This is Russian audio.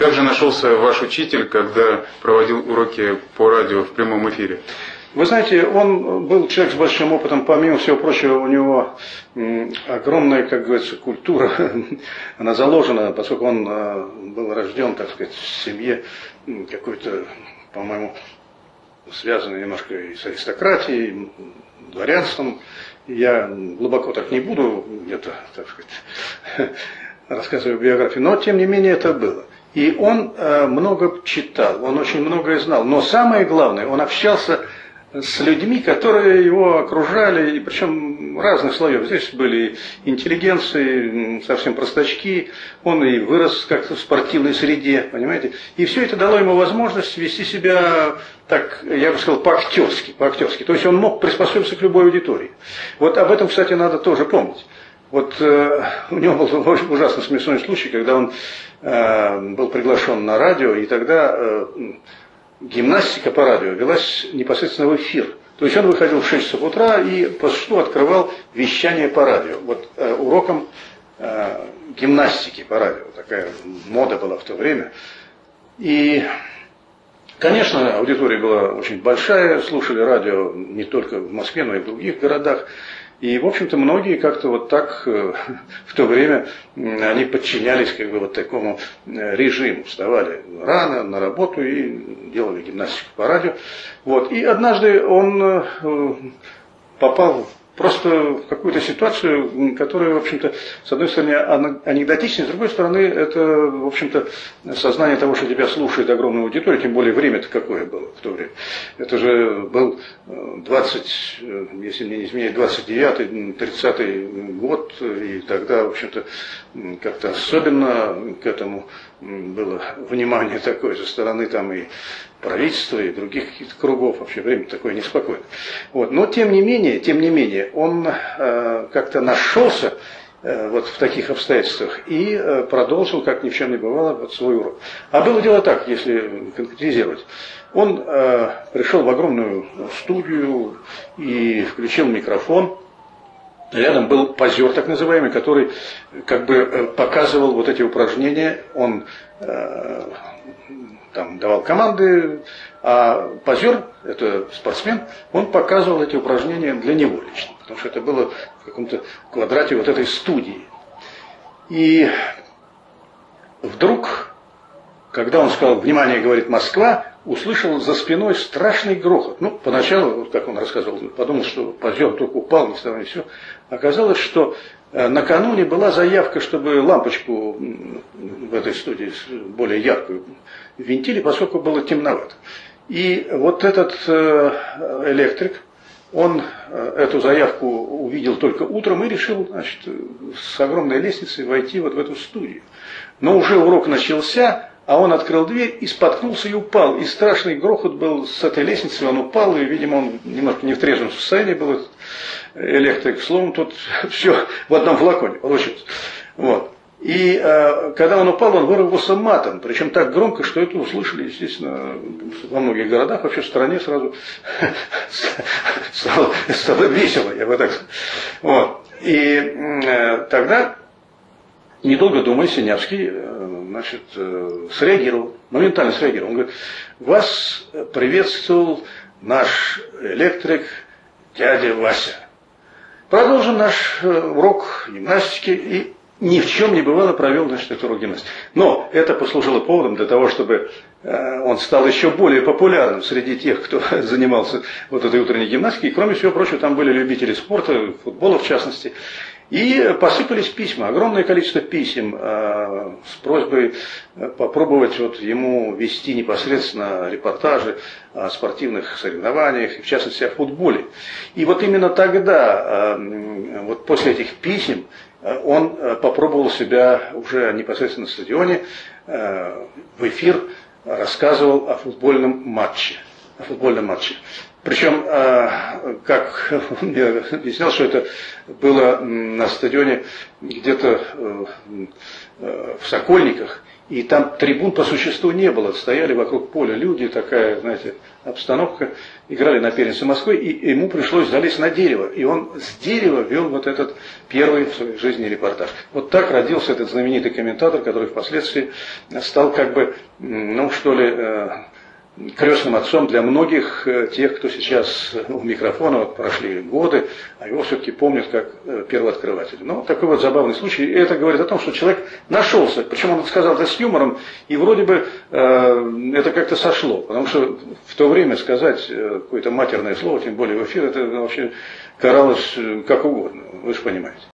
как же нашелся ваш учитель, когда проводил уроки по радио в прямом эфире? Вы знаете, он был человек с большим опытом, помимо всего прочего, у него огромная, как говорится, культура, она заложена, поскольку он э, был рожден, так сказать, в семье какой-то, по-моему, связанной немножко и с аристократией, дворянством. Я глубоко так не буду где-то, так сказать, рассказывать биографию, но тем не менее это было. И он э, много читал, он очень многое знал. Но самое главное, он общался с людьми, которые его окружали, и причем разных слоев. Здесь были интеллигенции, совсем простачки, он и вырос как-то в спортивной среде, понимаете. И все это дало ему возможность вести себя так, я бы сказал, по-актерски, по-актерски. То есть он мог приспособиться к любой аудитории. Вот об этом, кстати, надо тоже помнить. Вот э, у него был ужасно смешной случай, когда он э, был приглашен на радио, и тогда э, гимнастика по радио велась непосредственно в эфир. То есть он выходил в 6 часов утра и по существу открывал вещание по радио. Вот уроком гимнастики по радио. Такая мода была в то время. И, конечно, аудитория была очень большая, слушали радио не только в Москве, но и в других городах. И, в общем-то, многие как-то вот так э, в то время они подчинялись как бы вот такому э, режиму. Вставали рано на работу и делали гимнастику по радио. Вот. И однажды он э, попал просто в какую-то ситуацию, которая, в общем-то, с одной стороны анекдотичная, с другой стороны, это, в общем-то, сознание того, что тебя слушает огромная аудитория, тем более время-то какое было в то время. Это же был 20, э, э, если мне не изменяет, 29 30 год, и тогда, в общем-то, как-то особенно к этому было внимание такое со стороны там и правительства и других кругов, вообще время такое неспокойное. Вот. Но тем не менее, тем не менее, он э, как-то нашелся э, вот в таких обстоятельствах и э, продолжил, как ни в чем не бывало, вот свой урок. А было дело так, если конкретизировать. Он э, пришел в огромную студию и включил микрофон, Рядом был позер, так называемый, который как бы э, показывал вот эти упражнения. Он э, там давал команды, а позер, это спортсмен, он показывал эти упражнения для него лично, потому что это было в каком-то квадрате вот этой студии. И вдруг, когда он сказал, внимание, говорит Москва, услышал за спиной страшный грохот. Ну, поначалу, вот как он рассказывал, подумал, что позер только упал, не стало, не все. Оказалось, что э, накануне была заявка, чтобы лампочку в этой студии более яркую винтили, поскольку было темновато. И вот этот э, электрик, он э, эту заявку увидел только утром и решил значит, с огромной лестницы войти вот в эту студию. Но уже урок начался, а он открыл дверь и споткнулся и упал. И страшный грохот был с этой лестницы, он упал, и, видимо, он немножко не в трезвом состоянии был, электрик. Словом, тут все в одном флаконе получилось. Вот. И э, когда он упал, он вырвался матом, причем так громко, что это услышали, естественно, во многих городах, вообще в стране сразу стало, стало весело, я бы так сказал. Вот. И э, тогда, недолго думая, Синявский э, значит, э, среагировал, моментально среагировал. Он говорит, вас приветствовал наш электрик дядя Вася. Продолжим наш э, урок гимнастики и ни в чем не бывало провел значит, эту урок гимнастики. Но это послужило поводом для того, чтобы он стал еще более популярным среди тех, кто занимался вот этой утренней гимнастикой. И, кроме всего прочего, там были любители спорта, футбола в частности. И посыпались письма, огромное количество писем э, с просьбой э, попробовать вот ему вести непосредственно репортажи о спортивных соревнованиях, в частности о футболе. И вот именно тогда, э, вот после этих писем, э, он э, попробовал себя уже непосредственно на стадионе, э, в эфир рассказывал о футбольном матче. О футбольном матче. Причем, э, как он мне объяснял, что это было на стадионе где-то э, э, в Сокольниках, И там трибун по существу не было. Стояли вокруг поля люди, такая, знаете, обстановка. Играли на первенстве Москвы, и ему пришлось залезть на дерево. И он с дерева вел вот этот первый в своей жизни репортаж. Вот так родился этот знаменитый комментатор, который впоследствии стал как бы, ну что ли, крестным отцом для многих э, тех, кто сейчас у микрофона, вот прошли годы, а его все-таки помнят как э, первооткрывателя. Ну, такой вот забавный случай. И это говорит о том, что человек нашелся. Причем он сказал это с юмором, и вроде бы э, это как-то сошло. Потому что в то время сказать э, какое-то матерное слово, тем более в эфир, это вообще каралось как угодно. Вы же понимаете.